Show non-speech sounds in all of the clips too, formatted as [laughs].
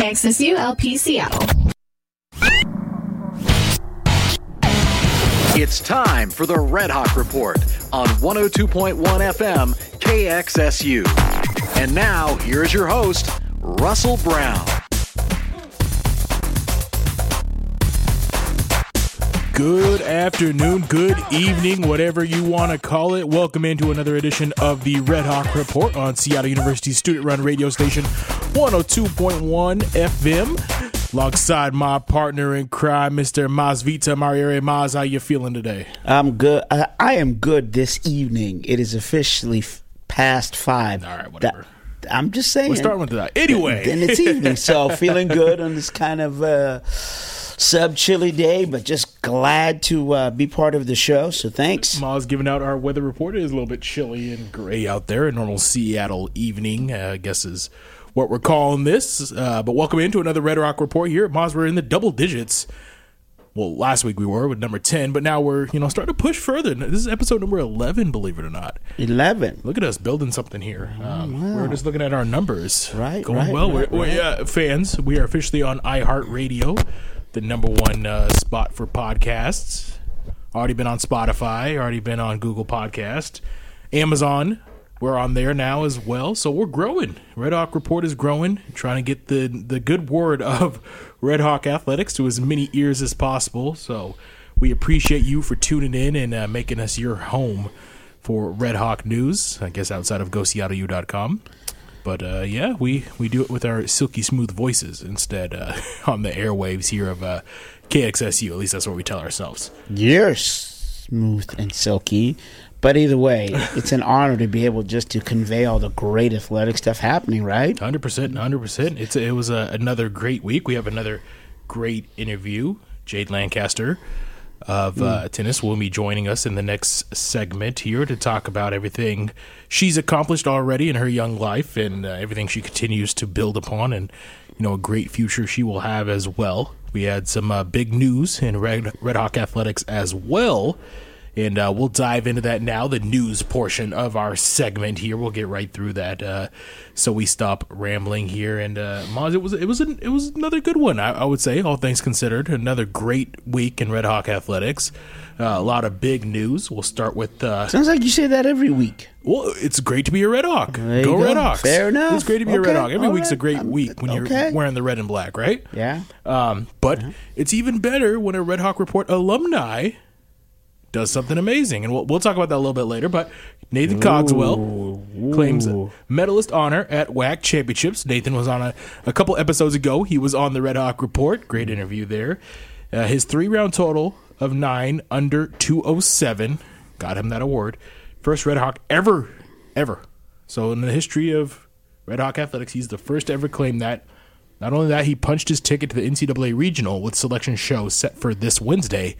KXSU LP Seattle. It's time for the Red Hawk Report on 102.1 FM KXSU. And now, here's your host, Russell Brown. Good afternoon, good evening, whatever you want to call it. Welcome into another edition of the Red Hawk Report on Seattle University student run radio station 102.1 FM. Alongside my partner in crime, Mr. Mazvita Mariere Maz. How you feeling today? I'm good. I, I am good this evening. It is officially f- past five. All right, whatever. That- I'm just saying. We're starting with that. Anyway. Then it's evening, so [laughs] feeling good on this kind of uh, sub chilly day, but just glad to uh, be part of the show. So thanks. Maz giving out our weather report. It is a little bit chilly and gray out there. A normal Seattle evening, uh, I guess, is what we're calling this. Uh, but welcome into another Red Hawk report here. Maz, we're in the double digits. Well, last week we were with number 10, but now we're, you know, starting to push further. This is episode number 11, believe it or not. Eleven. Look at us building something here. Um, We're just looking at our numbers. Right, Going right, well. right, we're, we're, uh, fans, we are officially on iHeartRadio, the number one uh, spot for podcasts. Already been on Spotify, already been on Google Podcast. Amazon, we're on there now as well. So we're growing. Red Hawk Report is growing, trying to get the, the good word of [laughs] Red Hawk Athletics to as many ears as possible. So we appreciate you for tuning in and uh, making us your home for Red Hawk News, I guess outside of GoSeattleU.com. But uh, yeah, we, we do it with our silky smooth voices instead uh, [laughs] on the airwaves here of uh, KXSU. At least that's what we tell ourselves. You're smooth and silky. But either way, it's an honor to be able just to convey all the great athletic stuff happening, right? Hundred percent, hundred percent. It's it was a, another great week. We have another great interview. Jade Lancaster of uh, tennis will be joining us in the next segment here to talk about everything she's accomplished already in her young life and uh, everything she continues to build upon, and you know a great future she will have as well. We had some uh, big news in Red Red Hawk athletics as well. And uh, we'll dive into that now, the news portion of our segment here. We'll get right through that, uh, so we stop rambling here. And uh, Maz, it was it was an, it was another good one, I, I would say, all things considered. Another great week in Red Hawk athletics. Uh, a lot of big news. We'll start with. Uh, Sounds like you say that every week. well, it's great to be a Red Hawk. There Go Red go. Hawks. Fair enough. It's great to be a Red Okay. Hawk. Every All week's a great I'm- week when okay. you're wearing the red and black, right? Yeah. Um, but it's even better when a Red Hawk Report alumni does something amazing, and we'll, we'll talk about that a little bit later. But Nathan Cogswell claims medalist honor at WAC Championships. Nathan was on a, a couple episodes ago. He was on the Red Hawk Report. Great interview there. Uh, his three round total of nine under 207 got him that award. First Red Hawk ever, ever. So in the history of Red Hawk athletics, he's the first to ever claim that. Not only that, he punched his ticket to the NCAA regional with selection show set for this Wednesday.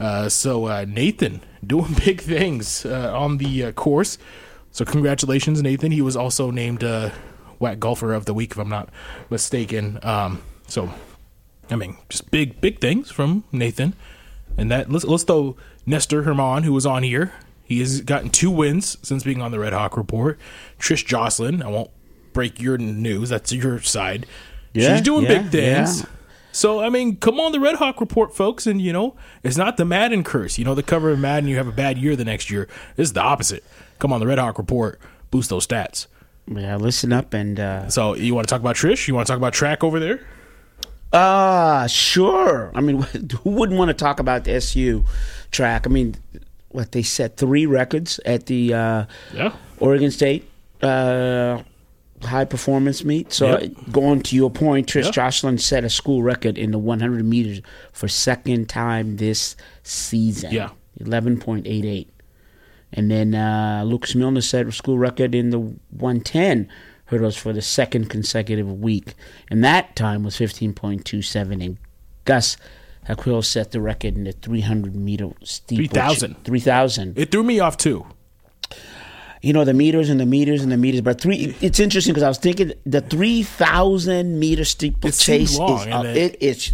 Uh, so uh, Nathan doing [laughs] big things uh, on the uh, course. So congratulations, Nathan. He was also named uh, WAC Golfer of the Week, if I'm not mistaken. Um, so, I mean, just big, big things from Nathan. And that let's let's throw Nestor Herman, who was on here. He has gotten two wins since being on the Red Hawk Report. Trish Jocelyn, I won't break your news. That's your side. Yeah, She's doing yeah, big things. yeah. So I mean, come on the Red Hawk Report, folks, and you know it's not the Madden curse. You know the cover of Madden, you have a bad year the next year. This is the opposite. Come on the Red Hawk Report, boost those stats. Yeah, listen up and uh So you want to talk about Trish? You want to talk about track over there? uh sure. I mean, [laughs] who wouldn't want to talk about the SU track? I mean, what they set three records at the uh Yeah. Oregon State uh high performance meet. So Yep. going to your point, Trish Yeah. Jocelyn set a school record in the 100 meters for second time this season. Yeah. 11.88. And then uh, Lucas Milner set a school record in the 110 hurdles for the second consecutive week. And that time was 15.27. And Gus Aquil set the record in the 300 meter steeple. 3,000. 3,000 It threw me off too. You know the meters and the meters and the meters. But three, it's interesting because I was thinking the three thousand meter steeplechase is uh, it, it's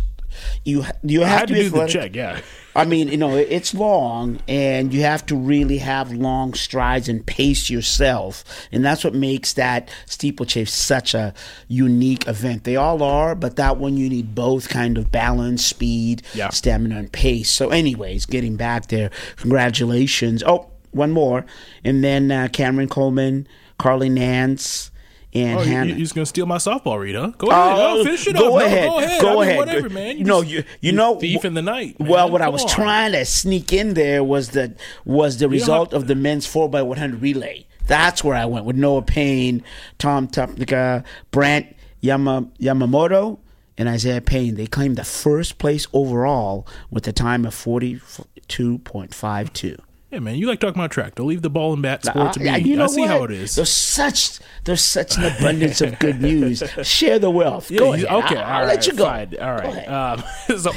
you you have to to do the check. Yeah. I mean, you know, it's long, and you have to really have long strides and pace yourself, and that's what makes that steeplechase such a unique event. They all are, but that one you need both kind of balance, speed, Yeah. stamina, and pace. So, anyways, getting back there, congratulations. Oh, one more, and then uh, Cameron Coleman, Carly Nance, and Oh, Hannah. you're just gonna steal my softball, read, huh? Go ahead. Oh, Oh, finish it go up. No, ahead. go ahead. Go I mean, ahead. Whatever, man. You no, you you know thief in the night. Well, man. what I was on. trying to sneak in there was the was the result of the men's four x one hundred relay. That's where I went with Noah Payne, Tom Tupnica, Brant Yama, Yamamoto, and Isaiah Payne. They claimed the first place overall with a time of forty two point five two. Yeah, man. You like talking about track. Don't leave the ball and bat sport to me. Uh, you know I see what? how it is. There's such there's such an abundance of good [laughs] news. Share the wealth. Yeah, Go you- ahead. Okay, I'll, I'll right, let you go. fine, All ahead. Um, [laughs] so,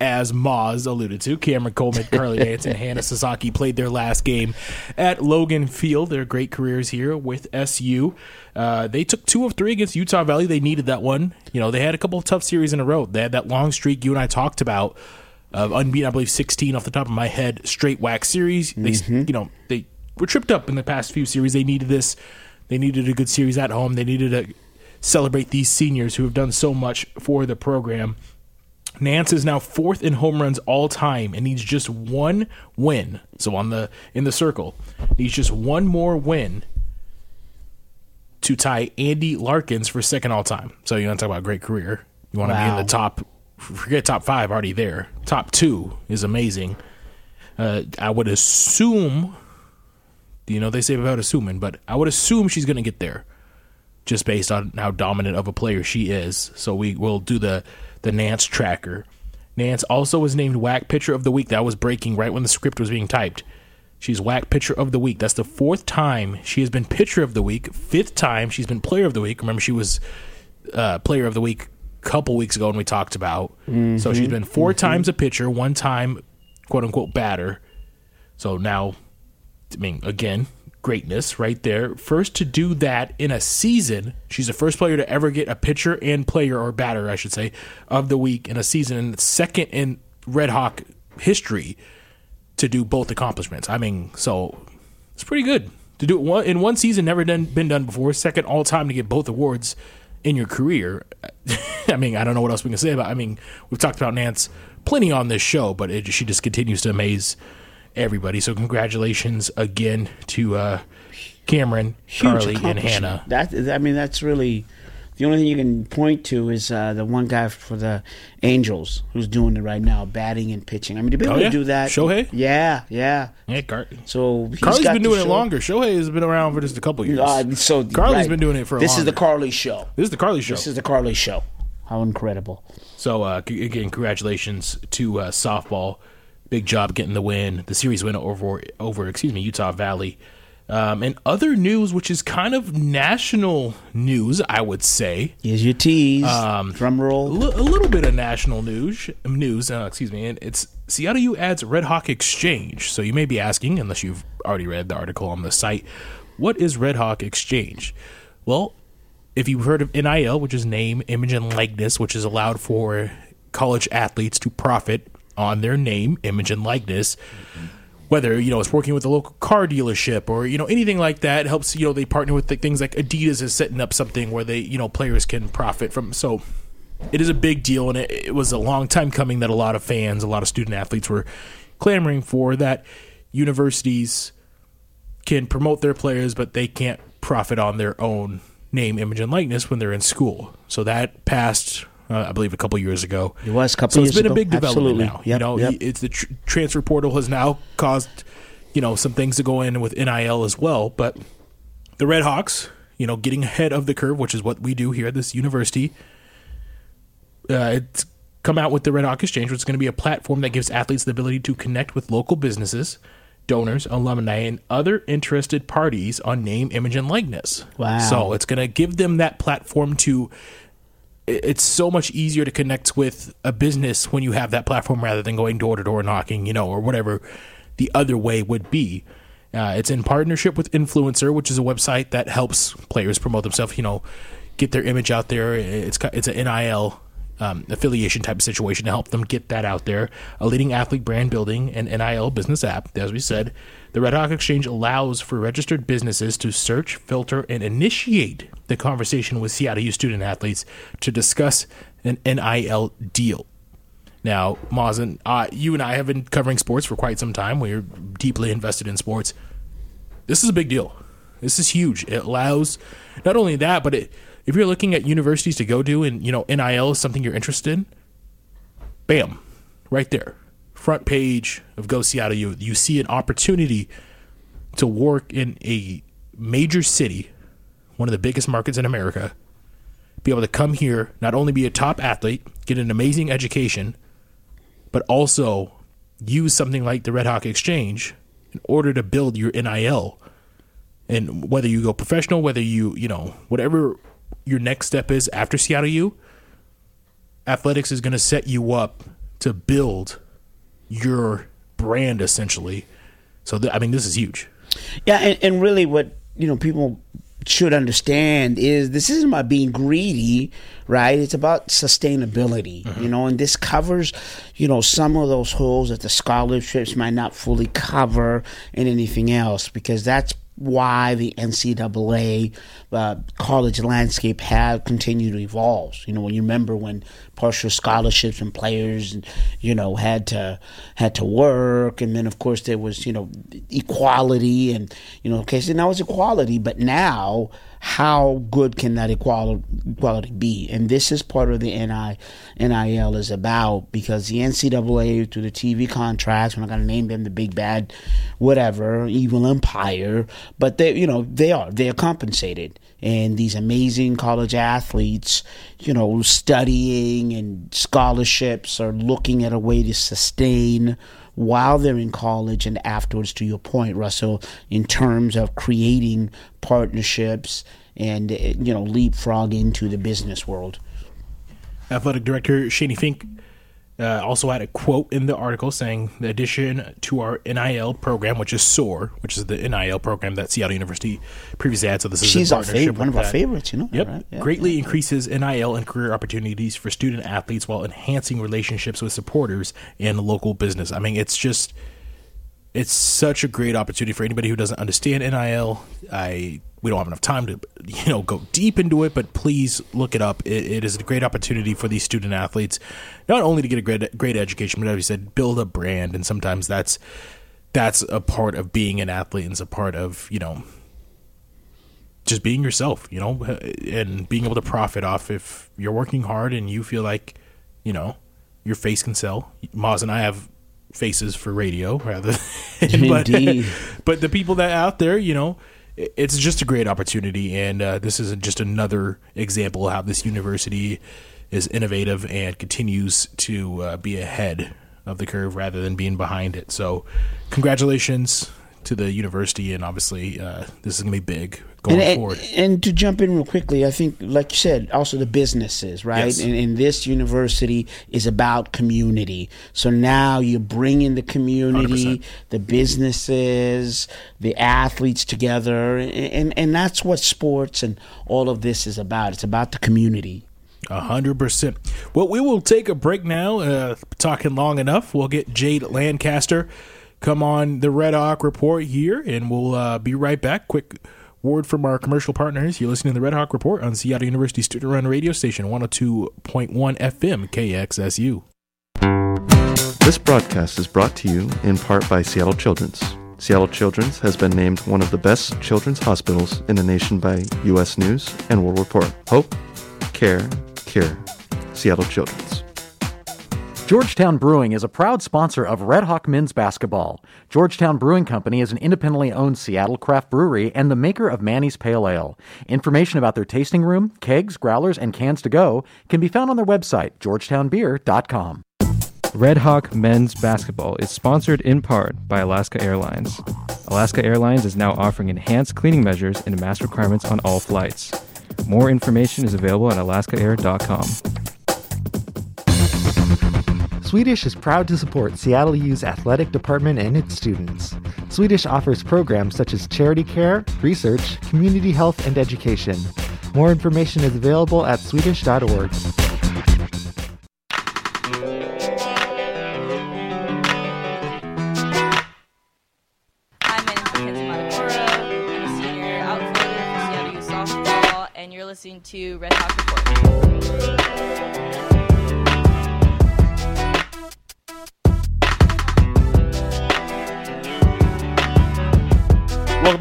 as Moz alluded to, Cameron Coleman, Carly Nance, and Hannah [laughs] Sasaki played their last game at Logan Field. Their great careers here with SU. Uh, they took two of three against Utah Valley. They needed that one. You know, they had a couple of tough series in a row. They had that long streak you and I talked about of unbeaten, I believe, 16 off the top of my head, straight wax series. They, mm-hmm. you know, they were tripped up in the past few series. They needed this. They needed a good series at home. They needed to celebrate these seniors who have done so much for the program. Nance is now fourth in home runs all time and needs just one win. So on the in the circle, needs just one more win to tie Andy Larkins for second all time. So you want to talk about a great career? You want to be in the top? Forget top five, already there. Top two is amazing. Uh, I would assume, you know, they say about assuming, but I would assume she's going to get there just based on how dominant of a player she is. So we will do the the Nance tracker. Nance also was named WAC Pitcher of the Week. That was breaking right when the script was being typed. She's WAC Pitcher of the Week. That's the fourth time she has been Pitcher of the Week. Fifth time she's been Player of the Week. Remember, she was uh, Player of the Week couple weeks ago when we talked about. So mm-hmm. she's been 4 mm-hmm. times a pitcher, one time quote unquote batter. So now I mean, again, greatness right there. First to do that in a season. She's the first player to ever get a pitcher and player, or batter, I should say, of the week in a season, and second in Red Hawk history to do both accomplishments. I mean, so it's pretty good to do it one, in one season. Never done been done before. Second all time to get both awards in your career. [laughs] I mean, I don't know what else we can say about. I mean, we've talked about Nance plenty on this show, but it, she just continues to amaze everybody. So congratulations again to uh, Cameron, Carly, and. Hannah. That I mean, that's really the only thing you can point to is uh, the one guy for the Angels who's doing it right now, batting and pitching. I mean, to be able Oh, yeah? to do that, Shohei? Yeah, yeah. Yeah, Car- So he's Carly's been doing it show- longer. Shohei has been around for just a couple years. Uh, so Carly's right. been doing it for This is the. Carly show. this is the Carly show. This is the Carly show. How incredible! So uh, again, congratulations to uh, softball. Big job getting the win, the series win over over excuse me Utah Valley. Um, and other news, which is kind of national news, I would say. Here's your tease. Um, Drum A, roll. li- a little bit of national news. News, uh, excuse me. And it's Seattle U adds Red Hawk Exchange. So you may be asking, unless you've already read the article on the site, what is Red Hawk Exchange? Well, if you've heard of NIL, which is name, image, and likeness, which is allowed for college athletes to profit on their name, image, and likeness, whether you know it's working with a local car dealership or you know anything like that it helps you know they partner with like, things like adidas is setting up something where they you know players can profit from. So it is a big deal and it, it was a long time coming that a lot of fans a lot of student athletes were clamoring for that universities can promote their players but they can't profit on their own name image and likeness when they're in school. So that passed uh, i believe a couple years ago It was a couple so years it's been ago. a big development Absolutely. now. you know, yep. it's the tr- transfer portal has now caused, you know, some things to go in with NIL as well. But the Red Hawks, you know, getting ahead of the curve, which is what we do here at this university. Uh, it's come out with the Red Hawk Exchange, which is going to be a platform that gives athletes the ability to connect with local businesses, donors, alumni, and other interested parties on name, image, and likeness. Wow. So it's going to give them that platform to it's so much easier to connect with a business when you have that platform rather than going door to door knocking, you know, or whatever the other way would be. Uh, it's in partnership with INFLCR, which is a website that helps players promote themselves, you know, get their image out there. It's it's an NIL um, affiliation type of situation to help them get that out there. A leading athlete brand building and NIL business app, as we said. The Red Hawk Exchange allows for registered businesses to search, filter, and initiate the conversation with Seattle U student athletes to discuss an NIL deal. Now, Mazen, uh, you and I have been covering sports for quite some time. We're deeply invested in sports. This is a big deal. This is huge. It allows not only that, but it, if you're looking at universities to go to and you know NIL is something you're interested in, bam, right there, front page of Go Seattle U. You see an opportunity to work in a major city, one of the biggest markets in America, be able to come here, not only be a top athlete, get an amazing education, but also use something like the Red Hawk Exchange in order to build your NIL. And whether you go professional, whether you, you know, whatever your next step is after Seattle U, athletics is going to set you up to build your brand essentially. So, th- I mean, this is huge. Yeah, and, and really, what you know, people should understand is this isn't about being greedy, right? It's about sustainability, mm-hmm. you know, and this covers, you know, some of those holes that the scholarships might not fully cover and anything else because that's why the NCAA uh, college landscape had continued to evolve. You know, when you remember when partial scholarships and players, you know, had to had to work, and then of course there was you know equality, and you know, okay, so now it's equality, but now how good can that equality, be? And this is part of the NI, NIL is about because the NCAA through the TV contracts, we're not going to name them the big bad, whatever, evil empire, but they, you know, they are, they are compensated. And these amazing college athletes, you know, studying and scholarships are looking at a way to sustain while they're in college and afterwards, to your point, Russell, in terms of creating partnerships and, you know, leapfrog into the business world. Athletic Director Shaney Fink uh, also had a quote in the article saying the addition to our NIL program, which is SOAR, which is the NIL program that Seattle University previously had. So this is She's our favorite, one of our favorites, you know. Yep, right? yeah, greatly yeah. increases NIL and career opportunities for student athletes while enhancing relationships with supporters and local business. I mean, it's just it's such a great opportunity for anybody who doesn't understand NIL. I we don't have enough time to [laughs] you know go deep into it, but please look it up. it, it is a great opportunity for these student athletes, not only to get a great great education, but as you said, build a brand, and sometimes that's that's a part of being an athlete, and it's a part of you know just being yourself, you know, and being able to profit off if you're working hard and you feel like you know your face can sell. Maz and I have faces for radio rather [laughs] but, but the people that out there you know it's just a great opportunity, and uh, this is just another example of how this university is innovative and continues to uh, be ahead of the curve rather than being behind it. So, congratulations to the university, and obviously, uh, this is going to be big going and, forward. And to jump in real quickly, I think, like you said, also the businesses, right? Yes. And, and, this university is about community. So now you bring in the community, 100%. the businesses, the athletes together, and, and that's what sports and all of this is about. It's about the community. A hundred percent. Well, we will take a break now. Uh, talking long enough, we'll get Jade Lancaster come on the Red Hawk Report here, and we'll uh, be right back. Quick word from our commercial partners. You're listening to the Red Hawk Report on Seattle University student run radio station 102.1 FM KXSU. This broadcast is brought to you in part by Seattle Children's. Seattle Children's has been named one of the best children's hospitals in the nation by U.S. News and World Report. Hope, care, cure. Seattle Children's. Georgetown Brewing is a proud sponsor of Red Hawk men's basketball. Georgetown Brewing Company is an independently owned Seattle craft brewery and the maker of Manny's Pale Ale. Information about their tasting room, kegs, growlers, and cans to go can be found on their website, georgetownbeer.com. Red Hawk men's basketball is sponsored in part by Alaska Airlines. Alaska Airlines is now offering enhanced cleaning measures and mask requirements on all flights. More information is available at alaskaair.com. Swedish is proud to support Seattle U's athletic department and its students. Swedish offers programs such as charity care, research, community health, and education. More information is available at swedish.org.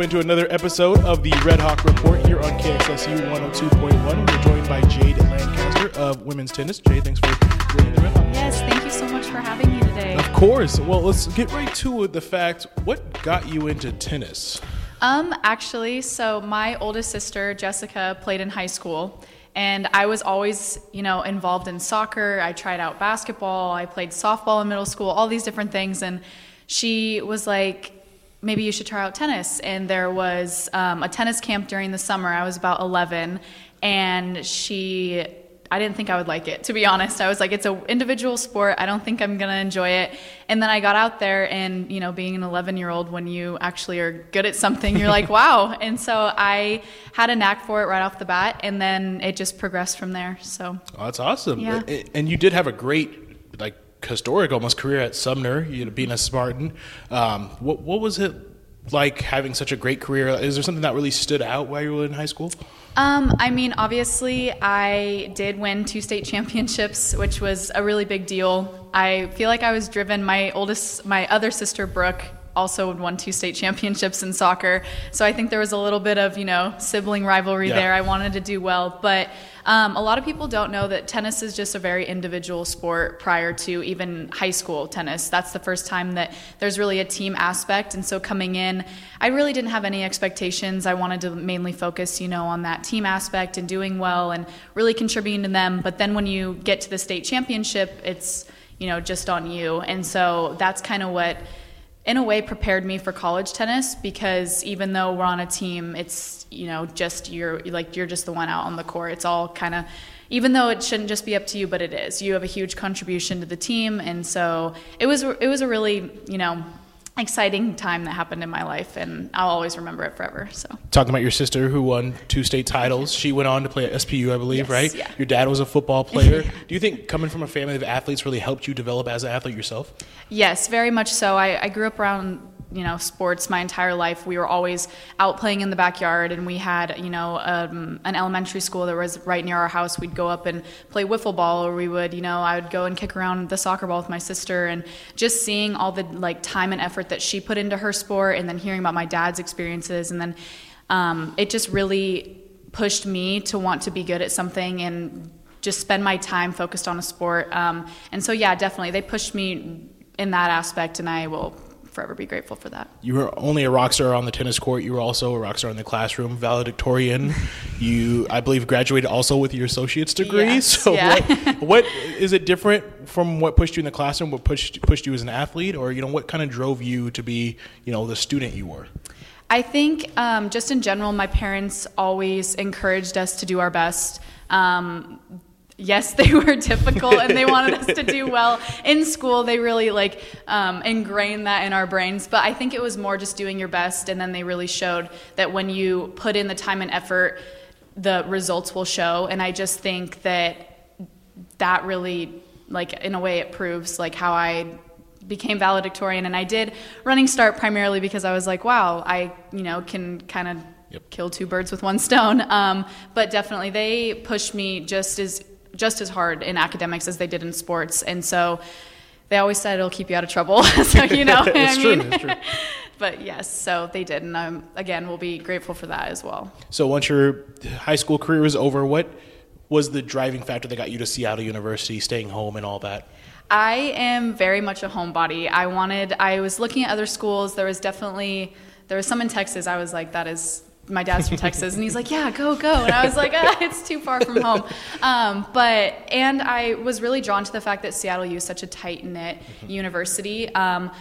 into another episode of the Red Hawk Report here on KXSU 102.1. We're joined by Jade Lancaster of women's tennis. Jade, thanks for joining the Red Hawk. Yes, thank you so much for having me today. Of course. Well, let's get right to it. The fact, what got you into tennis? Um, actually, so my oldest sister, Jessica, played in high school. And I was always, you know, involved in soccer. I tried out basketball. I played softball in middle school, all these different things. And she was like, maybe you should try out tennis. And there was um, a tennis camp during the summer. I was about 11. And she, I didn't think I would like it, to be honest. I was like, it's an individual sport. I don't think I'm going to enjoy it. And then I got out there, and, you know, being an 11 year old, when you actually are good at something, you're like, [laughs] wow. And so I had a knack for it right off the bat. And then it just progressed from there. So, Oh, that's awesome. Yeah. And you did have a great, historic almost career at Sumner, you know, being a Spartan. Um, what, what was it like having such a great career? Is there something that really stood out while you were in high school? Um, I mean, obviously, I did win two state [laughs] championships, which was a really big deal. I feel like I was driven. My oldest, my other sister, Brooke, also won two state championships in soccer. So I think there was a little bit of, you know, sibling rivalry Yeah. there. I wanted to do well. But um, a lot of people don't know that tennis is just a very individual sport prior to even high school tennis. That's the first time that there's really a team aspect. And so coming in, I really didn't have any expectations. I wanted to mainly focus, you know, on that team aspect and doing well and really contributing to them. But then when you get to the state championship, it's, you know, just on you. And so that's kind of what in a way prepared me for college tennis because even though we're on a team it's you know just you're like you're just the one out on the court it's all kind of even though it shouldn't just be up to you but it is you have a huge contribution to the team and so it was it was a really you know exciting time that happened in my life and I'll always remember it forever so Talking about your sister who won two state titles. She went on to play at SPU, I believe, Yes, right? yeah. Your dad was a football player. [laughs] Do you think coming from a family of athletes really helped you develop as an athlete yourself? Yes, very much so. I, I grew up around you know sports my entire life. We were always out playing in the backyard, and we had you know um, an elementary school that was right near our house. We'd go up and play wiffle ball, or we would you know I would go and kick around the soccer ball with my sister, and just seeing all the like time and effort that she put into her sport, and then hearing about my dad's experiences, and then um, it just really pushed me to want to be good at something and just spend my time focused on a sport. Um, and so, yeah, definitely, they pushed me in that aspect, and I will forever be grateful for that. You were only a rock star on the tennis court. You were also a rock star in the classroom, valedictorian. [laughs] You, I believe, graduated also with your associate's degree. Yes, so, yeah. what, [laughs] what is it different from what pushed you in the classroom? What pushed pushed you as an athlete, or you know, what kind of drove you to be, you know, the student you were? I think um, just in general, my parents always encouraged us to do our best. Um, yes, they were [laughs] difficult and they wanted us to do well in school. They really like um, ingrained that in our brains. But I think it was more just doing your best, and then they really showed that when you put in the time and effort, the results will show. And I just think that that really like in a way it proves like how I became valedictorian and I did running start primarily because I was like wow I you know can kind of Yep. kill two birds with one stone um, but definitely they pushed me just as just as hard in academics as they did in sports and so they always said it'll keep you out of trouble [laughs] so you know [laughs] It's I true, mean it's true. [laughs] but yes so they did and I'm again will be grateful for that as well So, once your high school career was over, what was the driving factor that got you to Seattle University, staying home, and all that? I am very much a homebody. I wanted, I was looking at other schools. There was definitely, there was some in Texas. I was like, that is, my dad's from Texas. And he's like, yeah, go, go. And I was like, ah, [laughs] it's too far from home. Um, but, and I was really drawn to the fact that Seattle U is such a tight knit university. Um,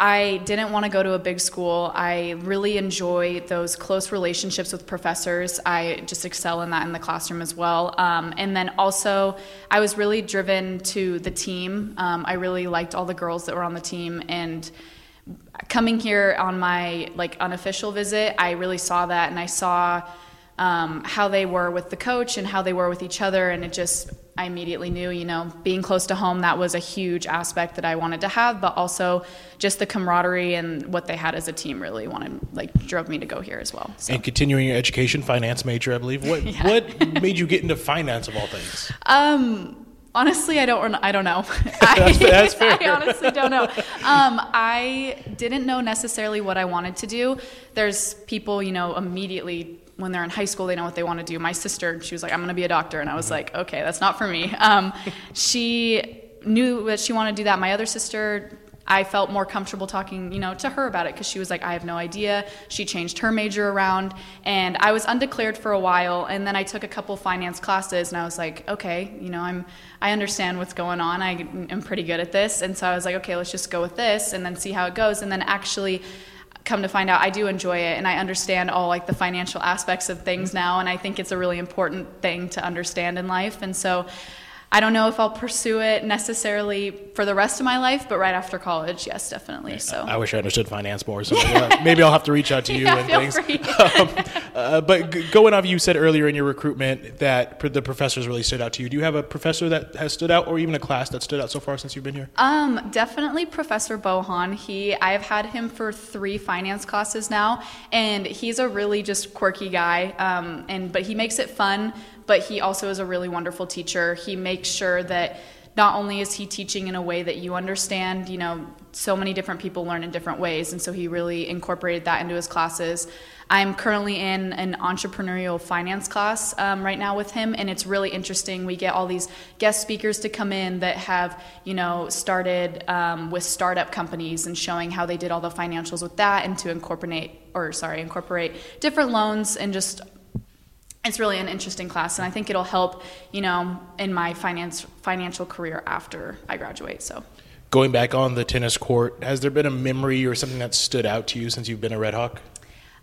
I didn't want to go to a big school. I really enjoy those close relationships with professors. I just excel in that in the classroom as well. Um, and then also, I was really driven to the team. Um, I really liked all the girls that were on the team, and coming here on my like unofficial visit, I really saw that, and I saw um, how they were with the coach and how they were with each other, and it just I immediately knew, you know, being close to home, that was a huge aspect that I wanted to have, but also just the camaraderie and what they had as a team really wanted, like, drove me to go here as well. So. And continuing your education, finance major, I believe. What [laughs] Yeah. what made you get into finance of all things? Um, honestly, I don't. I don't know. [laughs] I, That's that's [laughs] fair. I honestly don't know. Um, I didn't know necessarily what I wanted to do. There's people, you know, immediately when they're in high school, they know what they want to do. My sister, she was like, "I'm going to be a doctor," and I was like, "Okay, that's not for me." Um, she knew that she wanted to do that. My other sister. I felt more comfortable talking, you know, to her about it because she was like, I have no idea. She changed her major around, and I was undeclared for a while. And then I took a couple finance classes, and I was like, okay, you know, I'm, I understand what's going on. I am pretty good at this, and so I was like, okay, let's just go with this, and then see how it goes. And then actually, come to find out, I do enjoy it, and I understand all like the financial aspects of things mm-hmm. now, and I think it's a really important thing to understand in life. And so. I don't know if I'll pursue it necessarily for the rest of my life, but right after college, yes, definitely. So I wish I understood finance more, so maybe I'll, have to reach out to [laughs] you Yeah, and things. [laughs] Um, uh, but g- going off, you said earlier in your recruitment that pr- the professors really stood out to you. Do you have a professor that has stood out, or even a class that stood out so far since you've been here? Um, definitely Professor Bohan. He I've had him for three finance classes now, and he's a really just quirky guy. Um, and but he makes it fun, but he also is a really wonderful teacher. He makes sure that not only is he teaching in a way that you understand, you know, so many different people learn in different ways, and so he really incorporated that into his classes. I'm currently in an entrepreneurial finance class um, right now with him, and it's really interesting. We get all these guest speakers to come in that have, you know, started um, with startup companies and showing how they did all the financials with that, and to incorporate, or sorry, incorporate different loans and just it's really an interesting class and i think it'll help you know in my finance financial career after i graduate so Going back on the tennis court, has there been a memory or something that stood out to you since you've been a Red Hawk?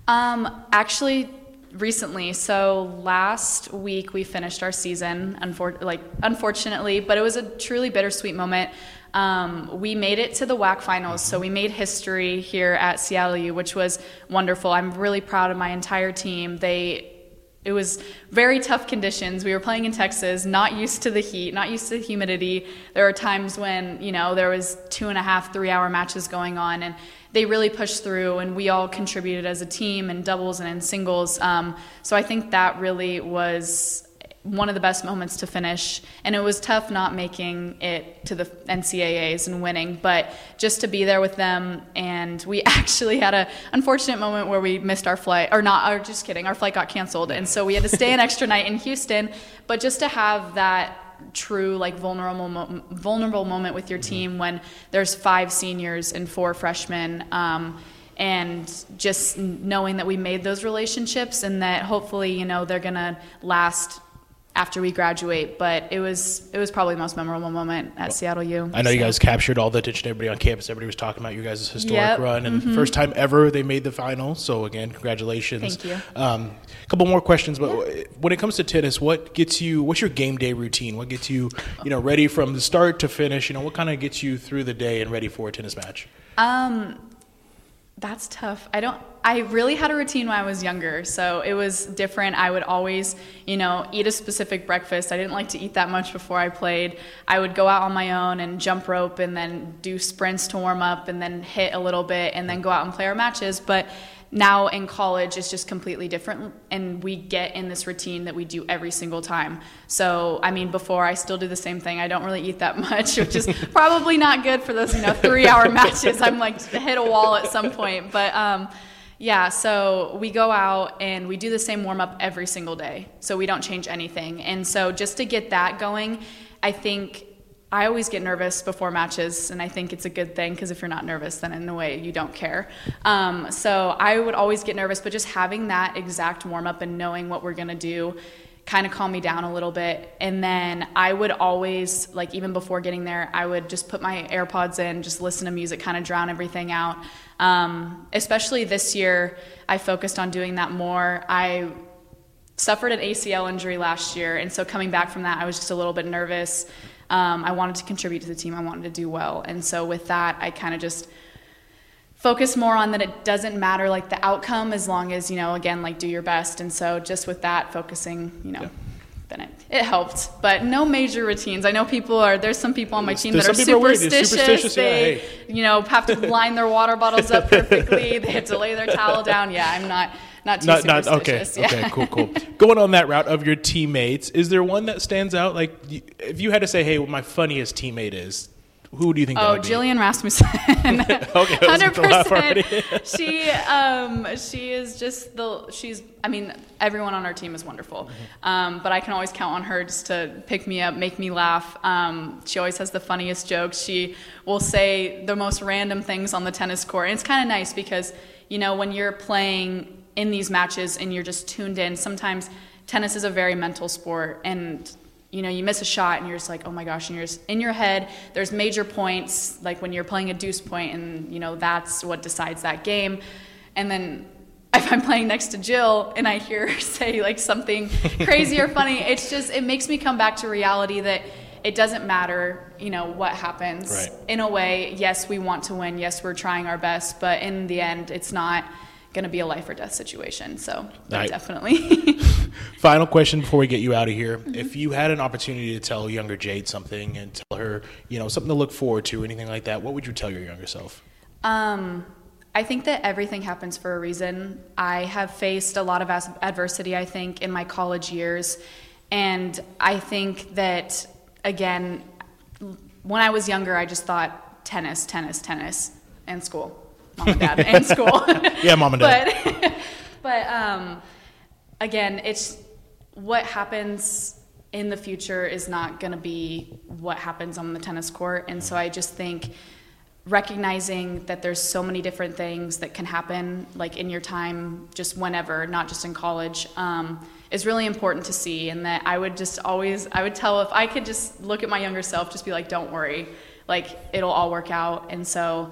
um, actually recently so last week we finished our season unfor- like unfortunately but it was a truly bittersweet moment um, we made it to the WAC finals, so we made history here at Seattle U, which was wonderful. I'm really proud of my entire team. They it was very tough conditions. We were playing in Texas, not used to the heat, not used to the humidity. There were times when, you know, there was two and a half, three hour matches going on and they really pushed through and we all contributed as a team in doubles and in singles. Um, so I think that really was one of the best moments to finish. And it was tough not making it to the NCAAs and winning, but just to be there with them. And we [laughs] actually had a unfortunate moment where we missed our flight, or not, or just kidding, our flight got canceled. And so we had to stay an extra night in Houston. But just to have that true like vulnerable mo- vulnerable moment with your team when there's five seniors and four freshmen um, and just knowing that we made those relationships and that hopefully you know they're gonna last after we graduate but it was it was probably the most memorable moment at Seattle U I know you guys captured all the attention everybody on campus. Everybody was talking about you guys' historic Yep, run and mhm. first time ever they made the final. So again, congratulations. Thank you. Um, a couple more questions, but when it comes to tennis, what gets you? What's your game day routine? What gets you, you know, ready from the start to finish? You know, what kind of gets you through the day and ready for a tennis match? Um, that's tough. I don't. I really had a routine when I was younger, so it was different. I would always, you know, eat a specific breakfast. I didn't like to eat that much before I played. I would go out on my own and jump rope, and then do sprints to warm up, and then hit a little bit, and then go out and play our matches. But now in college it's just completely different and we get in this routine that we do every single time so i mean before i still do the same thing i don't really eat that [laughs] much which is probably not good for those you know three hour [laughs] matches i'm like hit a wall at some point but um yeah, so we go out and we do the same warm up every single day. So we don't change anything. And so just to get that going, I think I always get nervous before matches, and I think it's a good thing because if you're not nervous, then in a way you don't care. Um, so I would always get nervous, but just having that exact warm up and knowing what we're gonna do kind of calm me down a little bit. And then I would always, like, even before getting there, I would just put my AirPods in, just listen to music, kind of drown everything out. Um, especially this year, I focused on doing that more. I suffered an ACL injury last year, and so coming back from that, I was just a little bit nervous. Um, I wanted to contribute to the team, I wanted to do well. And so with that, I kind of just focus more on that it doesn't matter like the outcome as long as you know again like do your best and so just with that focusing you know then it, it helped. But no major routines. I know people are there's some people on my team There's that are some people are weird. They're superstitious. superstitious, yeah, they hey. you know have to line their water bottles up [laughs] perfectly. they have to lay their towel down. Yeah, I'm not not too Not, not okay. Yeah. Okay, cool, cool. Going on that route of your teammates, is there one that stands out? Like, if you had to say, "Hey, what my funniest teammate is," who do you think? that Oh, would be? Jillian Rasmussen. [laughs] Okay, [laughs] hundred gonna laugh already. percent. She um she is just the she's. I mean, everyone on our team is wonderful, Mm-hmm. um, but I can always count on her just to pick me up, make me laugh. Um, she always has the funniest jokes. She will say the most random things on the tennis court, and it's kind of nice because you know when you're playing in these matches and you're just tuned in. Sometimes tennis is a very mental sport, and you know, you miss a shot and you're just like, oh my gosh, and you're just in your head. There's major points, like when you're playing a deuce point, and you know that's what decides that game. And then [laughs] if I'm playing next to Jill and I hear her [laughs] say like something [laughs] crazy or funny, it's just it makes me come back to reality that it doesn't matter, you know, what happens. Right. In a way, yes, we want to win. Yes, we're trying our best, but in the end, it's not going to be a life or death situation. So Right. definitely. [laughs] [laughs] Final question before we get you out of here. Mm-hmm. If you had an opportunity to tell younger Jade something and tell her, you know, something to look forward to, or anything like that, what would you tell your younger self? Um, I think that everything happens for a reason. I have faced a lot of as- adversity, I think, in my college years. And I think that, again, when I was younger, I just thought tennis, tennis, tennis, and school. Mom and dad, and [laughs] school. Yeah, mom and dad. [laughs] But, but um, again, it's what happens in the future is not going to be what happens on the tennis court. And so I just think recognizing that there's so many different things that can happen like in your time just whenever not just in college um, is really important to see and that i would just always i would tell if i could just look at my younger self just be like don't worry like it'll all work out and so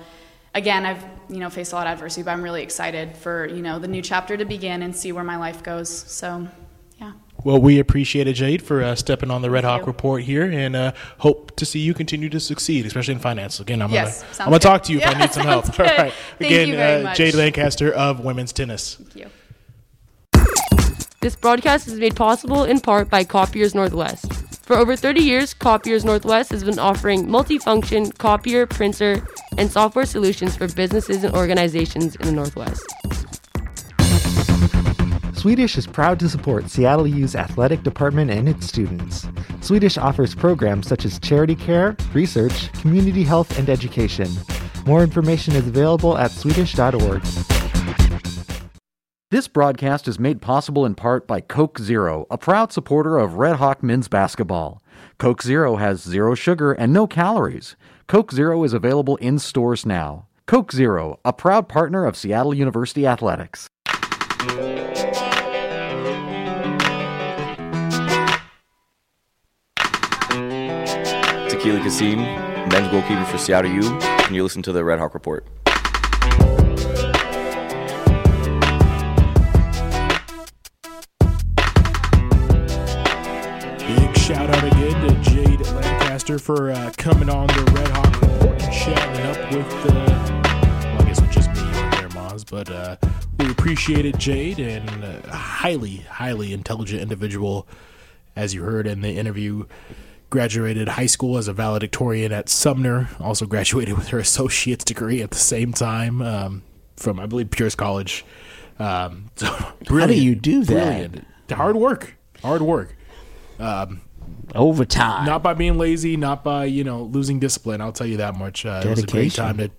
again i've you know faced a lot of adversity but i'm really excited for you know the new chapter to begin and see where my life goes so yeah Well, we appreciate it, Jade, for uh, stepping on the Red Hawk you. Report here, and uh, hope to see you continue to succeed, especially in finance. Again, I'm Yes, gonna I'm gonna good. talk to you if I [laughs] need some help. sounds [laughs] All good. right. Thank Again, you very uh, much. Jade Lancaster of Women's Tennis. thank you This broadcast is made possible in part by Copiers Northwest. For over 30 years, Copiers Northwest has been offering multifunction copier, printer, and software solutions for businesses and organizations in the Northwest. Swedish is proud to support Seattle U's athletic department and its students. Swedish offers programs such as charity care, research, community health, and education. More information is available at swedish.org. This broadcast is made possible in part by Coke Zero, a proud supporter of Red Hawk men's basketball. Coke Zero has zero sugar and no calories. Coke Zero is available in stores now. Coke Zero, a proud partner of Seattle University Athletics. Tequila Kassim, men's goalkeeper for Seattle U, and you listen to the Red Hawk Report. For uh, coming on the Red Hawk Report and chatting up with, uh, well, I guess with just me there, Maz. But uh, we appreciate it, Jade, and uh, highly, highly intelligent individual, as you heard in the interview. Graduated high school as a valedictorian at Sumner. Also graduated with her associate's degree at the same time um, from, I believe, Pierce College. Um, [laughs] so How do you do that? brilliant. Hard work. Hard work. Overtime. Not by being lazy, not by you know losing discipline. I'll tell you that much. Uh, it was a great time to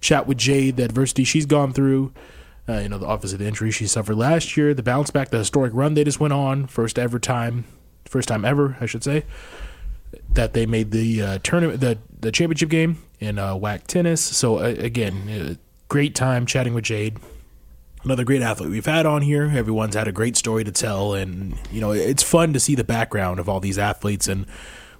chat with Jade. The adversity she's gone through. Uh, you know, the obviously the injury she suffered last year, the bounce back, the historic run they just went on, first ever time, first time ever, I should say, that they made the uh, tournament, the the championship game in uh, WAC tennis. So uh, again, uh, great time chatting with Jade another great athlete we've had on here. Everyone's had a great story to tell, and you know it's fun to see the background of all these athletes and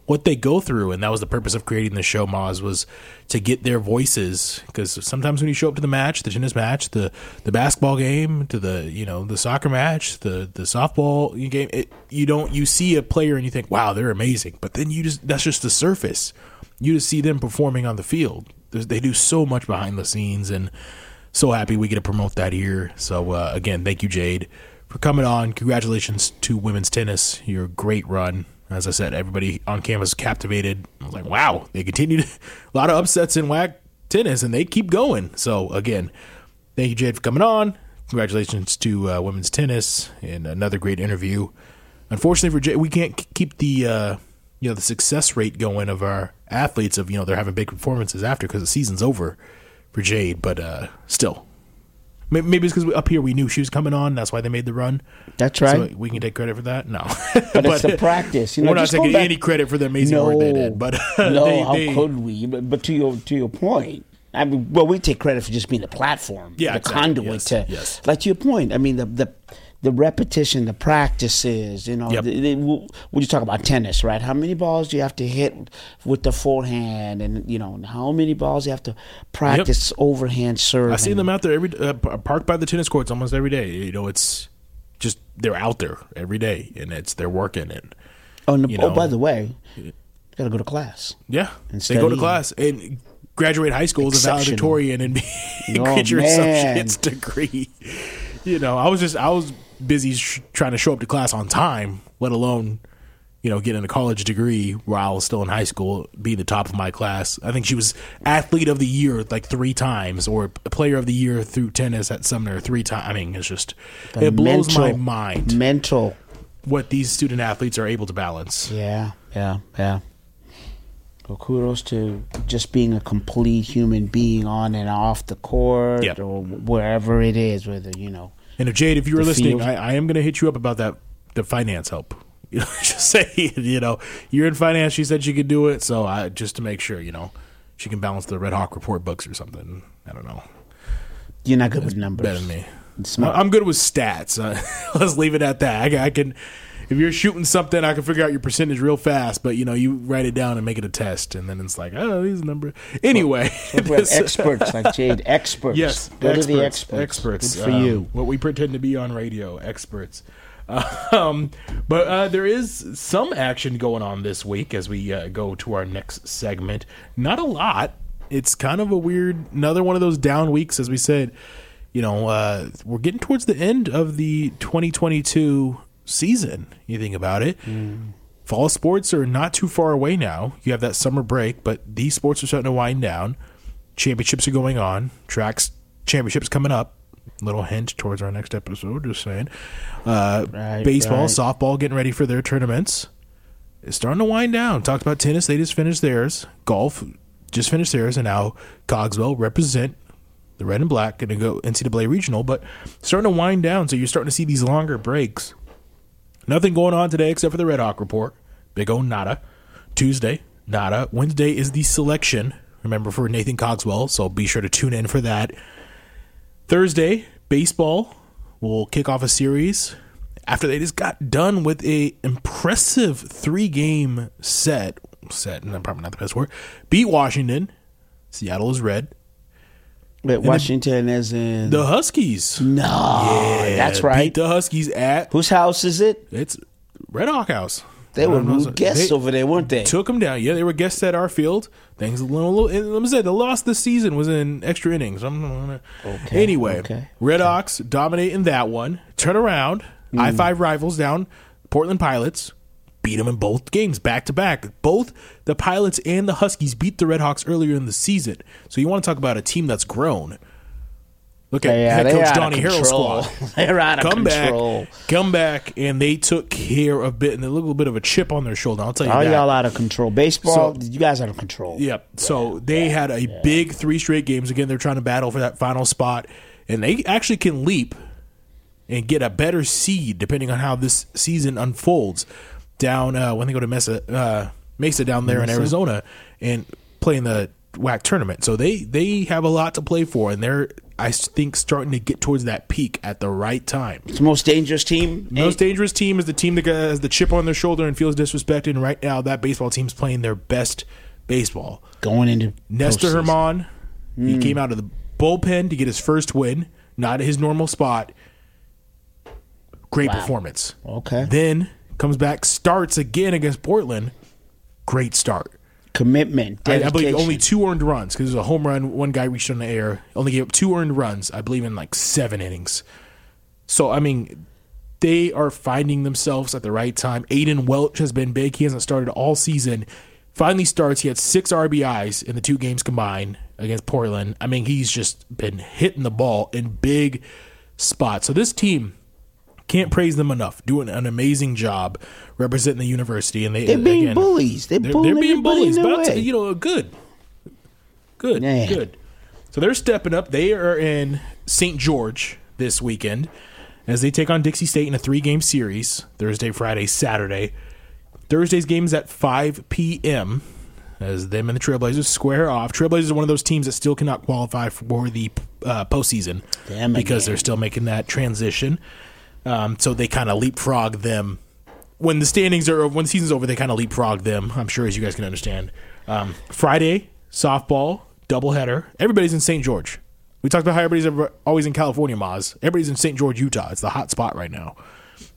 what they go through. And that was the purpose of creating the show, Moz, was to get their voices. Because sometimes when you show up to the match, the tennis match, the the basketball game, to the you know the soccer match, the the softball game, it, you don't you see a player and you think, wow, they're amazing. But then you just that's just the surface. You just see them performing on the field. They do so much behind the scenes and so happy we get to promote that here. So uh, again, thank you, Jade, for coming on. Congratulations to women's tennis. Your great run. As I said, everybody on campus captivated. I was like, wow, they continued [laughs] a lot of upsets in WAC tennis, and they keep going. So again, thank you, Jade, for coming on. Congratulations to uh, women's tennis and another great interview. Unfortunately for Jade, we can't keep the uh, you know the success rate going of our athletes of you know they're having big performances after because the season's over for Jade, but uh, still. Maybe it's because up here we knew she was coming on. That's why they made the run. That's right. So we can take credit for that. No, [laughs] But it's [laughs] the practice. You know, we're not taking back- any credit for the amazing work they did. But [laughs] no, they, how they- could we? But, but to your to your point, I mean, well, we take credit for just being a platform, Yeah, the exactly. conduit Yes, to, yes. like to your point. I mean, the the the repetition, the practices. You know, Yep. the, the, when you talk about tennis, right? How many balls do you have to hit with the forehand, and you know, how many balls you have to practice overhand serve? I see them out there every uh, parked by the tennis courts almost every day. You know, it's just they're out there every day, and it's they're working and Oh, oh, know. by the way, you got to go to class. yeah, And they go to class and graduate high school as a valedictorian and be, [laughs] Oh, get your man. associate's degree. You know, I was just I was busy sh- trying to show up to class on time, let alone you know getting a college degree while I was still in high school, be the top of my class. I think she was athlete of the year like three times, or player of the year through tennis at Sumner three times. I mean, it's just The it blows my mind Mental. what these student athletes are able to balance. Yeah, yeah, yeah. Well, kudos to just being a complete human being on and off the court Yep. or wherever it is, whether, you know. And if Jade, if you were listening. I, I am going to hit you up about that the finance help. [laughs] You know, [laughs] just say you know you're in finance. She said she could do it, so I just to make sure you know she can balance the Red Hawk report books or something. I don't know. You're not good with numbers. Better than me. Smart. I'm good with stats. Uh, [laughs] let's leave it at that. I, I can. If you're shooting something, I can figure out your percentage real fast. But you know, you write it down and make it a test, and then it's like, oh, these number. Anyway, We have [laughs] this- experts like Jade. [laughs] Experts. Yes, Go experts, to the experts. Experts Good for um, you. What we pretend to be on radio, experts. [laughs] Um, but uh, there is some action going on this week as we uh, go to our next segment. Not a lot. It's kind of a weird, another one of those down weeks, as we said. You know, uh, we're getting towards the end of the 2022 season. You think about it. Fall sports are not too far away now. You have that summer break, but these sports are starting to wind down. Championships are going on. Tracks championships coming up. Little hint towards our next episode. Just saying. Uh, Right, baseball, right. softball, getting ready for their tournaments. It's starting to wind down. Talked about tennis. They just finished theirs. Golf just finished theirs, and now Cogswell represent the red and black. Going to go NCAA regional, but starting to wind down. So you're starting to see these longer breaks. Nothing going on today except for the Red Hawk report. Big O nada. Tuesday, nada. Wednesday is the selection. Remember for Nathan Cogswell, so be sure to tune in for that. Thursday, baseball will kick off a series after they just got done with a impressive three game set. Set, no, probably not the best word. Beat Washington. Seattle is red. Wait, Washington as in. The Huskies. no, Yeah, that's Beat right. the Huskies at Whose house is it? it's Red Hawk House. They were know, guests they over there, weren't they? Took them down. Yeah, they were guests at our field. Things a little. little let me say, the loss this season was in extra innings. I'm Okay, anyway, okay, Red Hawks dominating that one. Turn around. Hmm. I five rivals down. Portland Pilots beat them in both games back to back. Both the Pilots and the Huskies beat the Redhawks earlier in the season. So you want to talk about a team that's grown. Look at Yeah, head coach Donnie control. squad. [laughs] They're out of come control. back, come back, and they took care of bit and a little bit of a chip on their shoulder. I'll tell you All that. y'all out of control. Baseball, So- you guys out of control. Yep. So they had a big three straight games. Again, they're trying to battle for that final spot, and they actually can leap and get a better seed depending on how this season unfolds. Down uh, when they go to Mesa, uh, Mesa down there in Arizona and play in the WAC tournament. So they they have a lot to play for, and they're I think starting to get towards that peak at the right time. It's the most dangerous team. Most dangerous team is the team that has the chip on their shoulder and feels disrespected. And right now, that baseball team's playing their best baseball. going into Nestor postseason. Herman, he Mm. came out of the bullpen to get his first win, not at his normal spot. Great Wow. performance. Okay. Then comes back, starts again against Portland. Great start. commitment. I, I believe only two earned runs because it was a home run. One guy reached on the air. Only gave up two earned runs. I believe in like seven innings. So I mean, they are finding themselves at the right time. Aiden Welch has been big. He hasn't started all season. Finally starts. He had six RBIs in the two games combined against Portland. I mean, he's just been hitting the ball in big spots. So this team can't praise them enough. Doing an amazing job representing the university, and they They're being again, bullies. They're, they're, they're being bullies. But I'll tell way. you, know, good, good, Yeah. good. So they're stepping up. They are in St. George this weekend as they take on Dixie State in a three-game series: Thursday, Friday, Saturday. Thursday's game is at 5 p.m. as them and the Trailblazers square off. Trailblazers are one of those teams that still cannot qualify for the uh, postseason Damn because again. they're still making that transition. Um, so they kind of leapfrog them when the standings are when the season's over. They kind of leapfrog them. I'm sure, as you guys can understand. Um, Friday softball doubleheader. Everybody's in St. George. We talked about how everybody's always in California, Maz. Everybody's in St. George, Utah. It's the hot spot right now.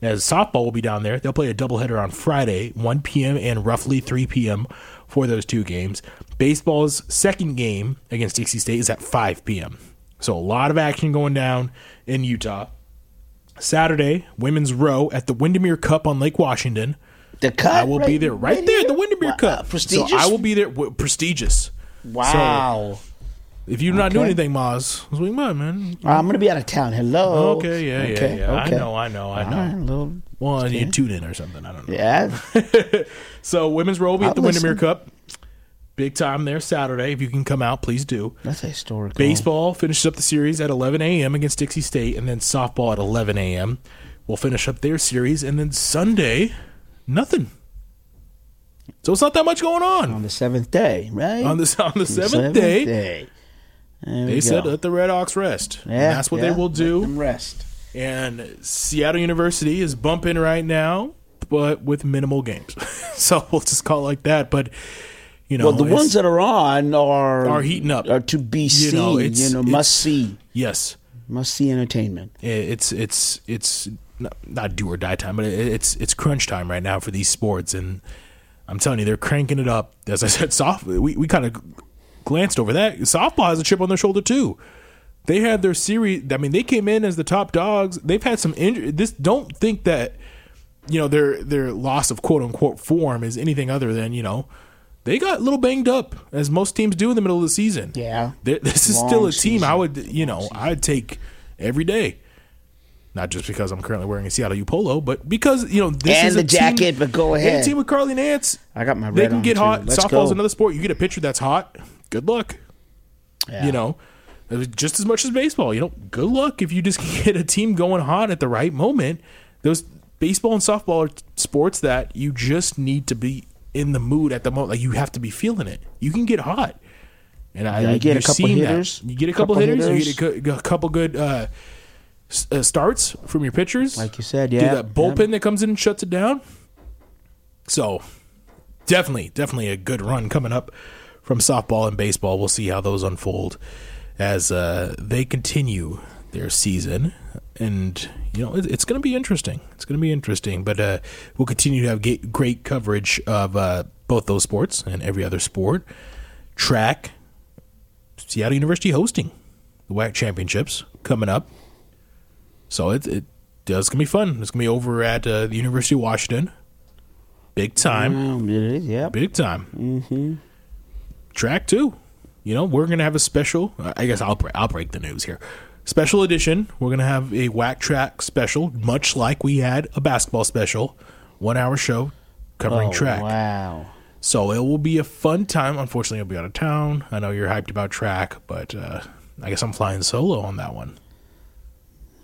As softball will be down there, they'll play a doubleheader on Friday, 1 p.m. and roughly 3 p.m. for those two games. Baseball's second game against Dixie State is at 5 p.m. So a lot of action going down in Utah. Saturday, women's row at the Windermere Cup on Lake Washington. The cup. I will be there right there, the Windermere Cup. prestigious? So I will be there. w- Prestigious. Wow. If you're not doing anything, Maz, swing by, man. Uh, I'm gonna be out of town. Hello. Okay, yeah, yeah, Okay, yeah. okay. I know, I know, I know. right, little- well, okay. you tune in or something. I don't know. Yeah. [laughs] so women's row will be I'll at the Windermere. Cup. Big time there Saturday. If you can come out, please do. That's a historical. Baseball finishes up the series at 11 a.m. against Dixie State, and then softball at 11 a.m. will finish up their series, and then Sunday, nothing. So it's not that much going on on the seventh day, right? on the on the seventh, day. day. They we said let the Red Hawks rest. And that's what yeah, they will do. rest. And Seattle University is bumping right now, but with minimal games. [laughs] so we'll just call it like that. But you know, well, the ones that are on are Are heating up. Are to be You seen. know, You know, it's- must see, yes, must see entertainment. Eh, it's it's it's not, not do or die time, but it's it's crunch time right now for these sports, and I'm telling you, they're cranking it up. As I said, soft. We we kind of glanced over that. Softball has a chip on their shoulder too. They had their series. I mean, they came in as the top dogs. They've had some injury. This don't think that you know their their loss of quote unquote form is anything other than you know they got a little banged up as most teams do in the middle of the season. Yeah. They're- this is Long still a team I would you know I'd take every day. Not just because I'm currently wearing a Seattle U polo, but because you know this And is the a team- jacket, but go ahead. a team with Carly Nance. I got my They red can on, get too. hot. Let's Softball's go. another sport. You get a pitcher that's hot. Good luck. Yeah. You know, uh, just as much as baseball. You know, good luck if you just [laughs] get a team going hot at the right moment. Those baseball and softball are sports that you just need to be in the mood at the moment. Like you have to be feeling it. You can get hot. And I, Yeah, get a couple seeing that. hitters, You get a couple, couple hitters, hitters. You get a, a couple good uh, s- uh, starts from your pitchers. Like you said, Do yeah, that bullpen that comes in and shuts it down. So definitely, definitely a good run coming up from softball and baseball. We'll see how those unfold as uh, they continue their season, and you know it, it's going to be interesting. It's going to be interesting, but uh, we'll continue to have great coverage of uh, both those sports and every other sport. Track, Seattle University hosting the WAC championships coming up. So it, it does gonna be fun. It's gonna be over at uh, the University of Washington. Big time. Um, it is, yeah. Big time. Mm-hmm. Track too. You know, we're gonna have a special. I guess I'll I'll break the news here. Special edition. We're gonna have a WAC track special, much like we had a basketball special, one hour show covering Oh, track. Wow. So it will be a fun time. Unfortunately, I'll be out of town. I know you're hyped about track, but uh, I guess I'm flying solo on that one.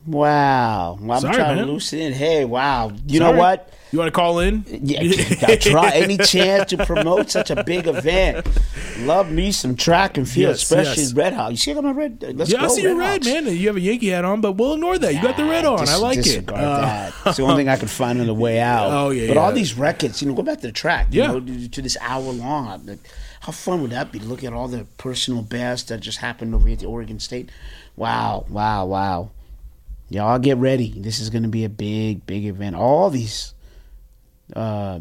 Wow. Well, I'm Sorry, trying man. to loosen in. Hey, wow. You Sorry. know what? You want to call in? Yeah, I try [laughs] any chance to promote such a big event. Love me some track and field, Yes, especially yes. Red Hawks. You see, I got my red. Let's yeah, go. I see your red, Hawks. man. You have a Yankee hat on, but we'll ignore that. You got the red on. Dis- I like it. Uh, that. It's the only thing I could find on the way [laughs] out. Oh, yeah, But all these records, you know, go back to the track. You Yeah. know, to, this hour long. Like, How fun would that be? to Look at all the personal bests that just happened over here at the Oregon State. Wow, wow, wow. Y'all get ready. This is going to be a big, big event. All these uh,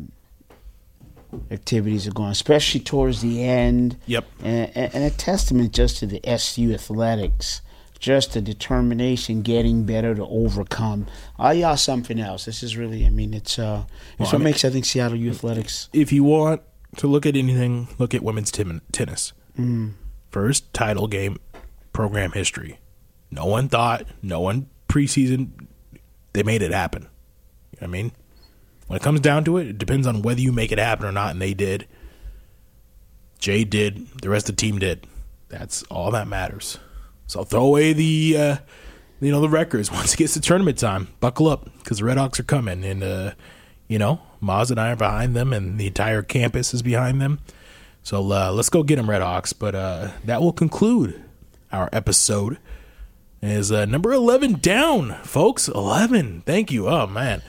activities are going, especially towards the end. Yep. And, and, a testament just to the SU athletics just the determination, getting better to overcome. Uh, yeah, something else. This is really, I mean, it's uh, it's Well, I what mean- makes I think Seattle Athletics. If you want to look at anything, look at women's tim- tennis. Mm. First title game program history. No one thought, no one preseason, they made it happen. You know I mean? When it comes down to it, it depends on whether you make it happen or not, and they did. Jay did, the rest of the team did. That's all that matters. So throw away the, uh, you know, the records. [laughs] Once it gets to tournament time, buckle up because the Red Hawks are coming, and uh, you know, Maz and I are behind them, and the entire campus is behind them. So uh, let's go get them, Red Hawks. But uh, that will conclude our episode. Is uh, number eleven down, folks? Eleven. Thank you. Oh man.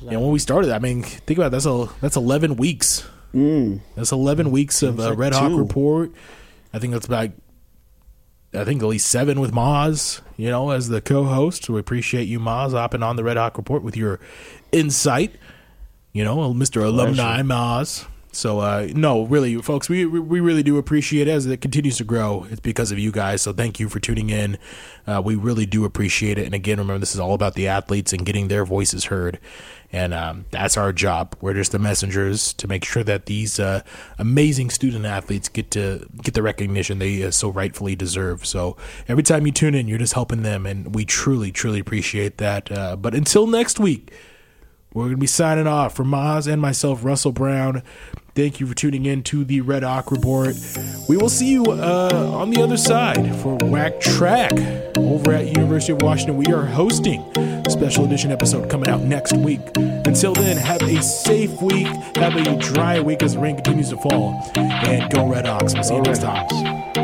And when we started, I mean, think about it, that's a that's eleven weeks. Mm. That's eleven weeks of uh, like Red Hawk two. report. I think that's about. I think at least seven with Maz, you know, as the co-host. We appreciate you, Maz, hopping on the Red Hawk report with your insight. You know, Mr. Alumni Maz. So uh, no, really, folks, we we really do appreciate it as it continues to grow. It's because of you guys. So thank you for tuning in. Uh, we really do appreciate it. And again, remember, this is all about the athletes and getting their voices heard. And um, that's our job. We're just the messengers to make sure that these uh, amazing student athletes get to get the recognition they uh, so rightfully deserve. So every time you tune in, you're just helping them, and we truly, truly appreciate that. Uh, but until next week, we're going to be signing off for Maz and myself, Russell Brown. Thank you for tuning in to the Red Hawk Report. We will see you uh, on the other side for WAC Track over at University of Washington. We are hosting a special edition episode coming out next week. Until then, have a safe week. Have a dry week as the rain continues to fall. And go Red Hawks. We'll see you next time.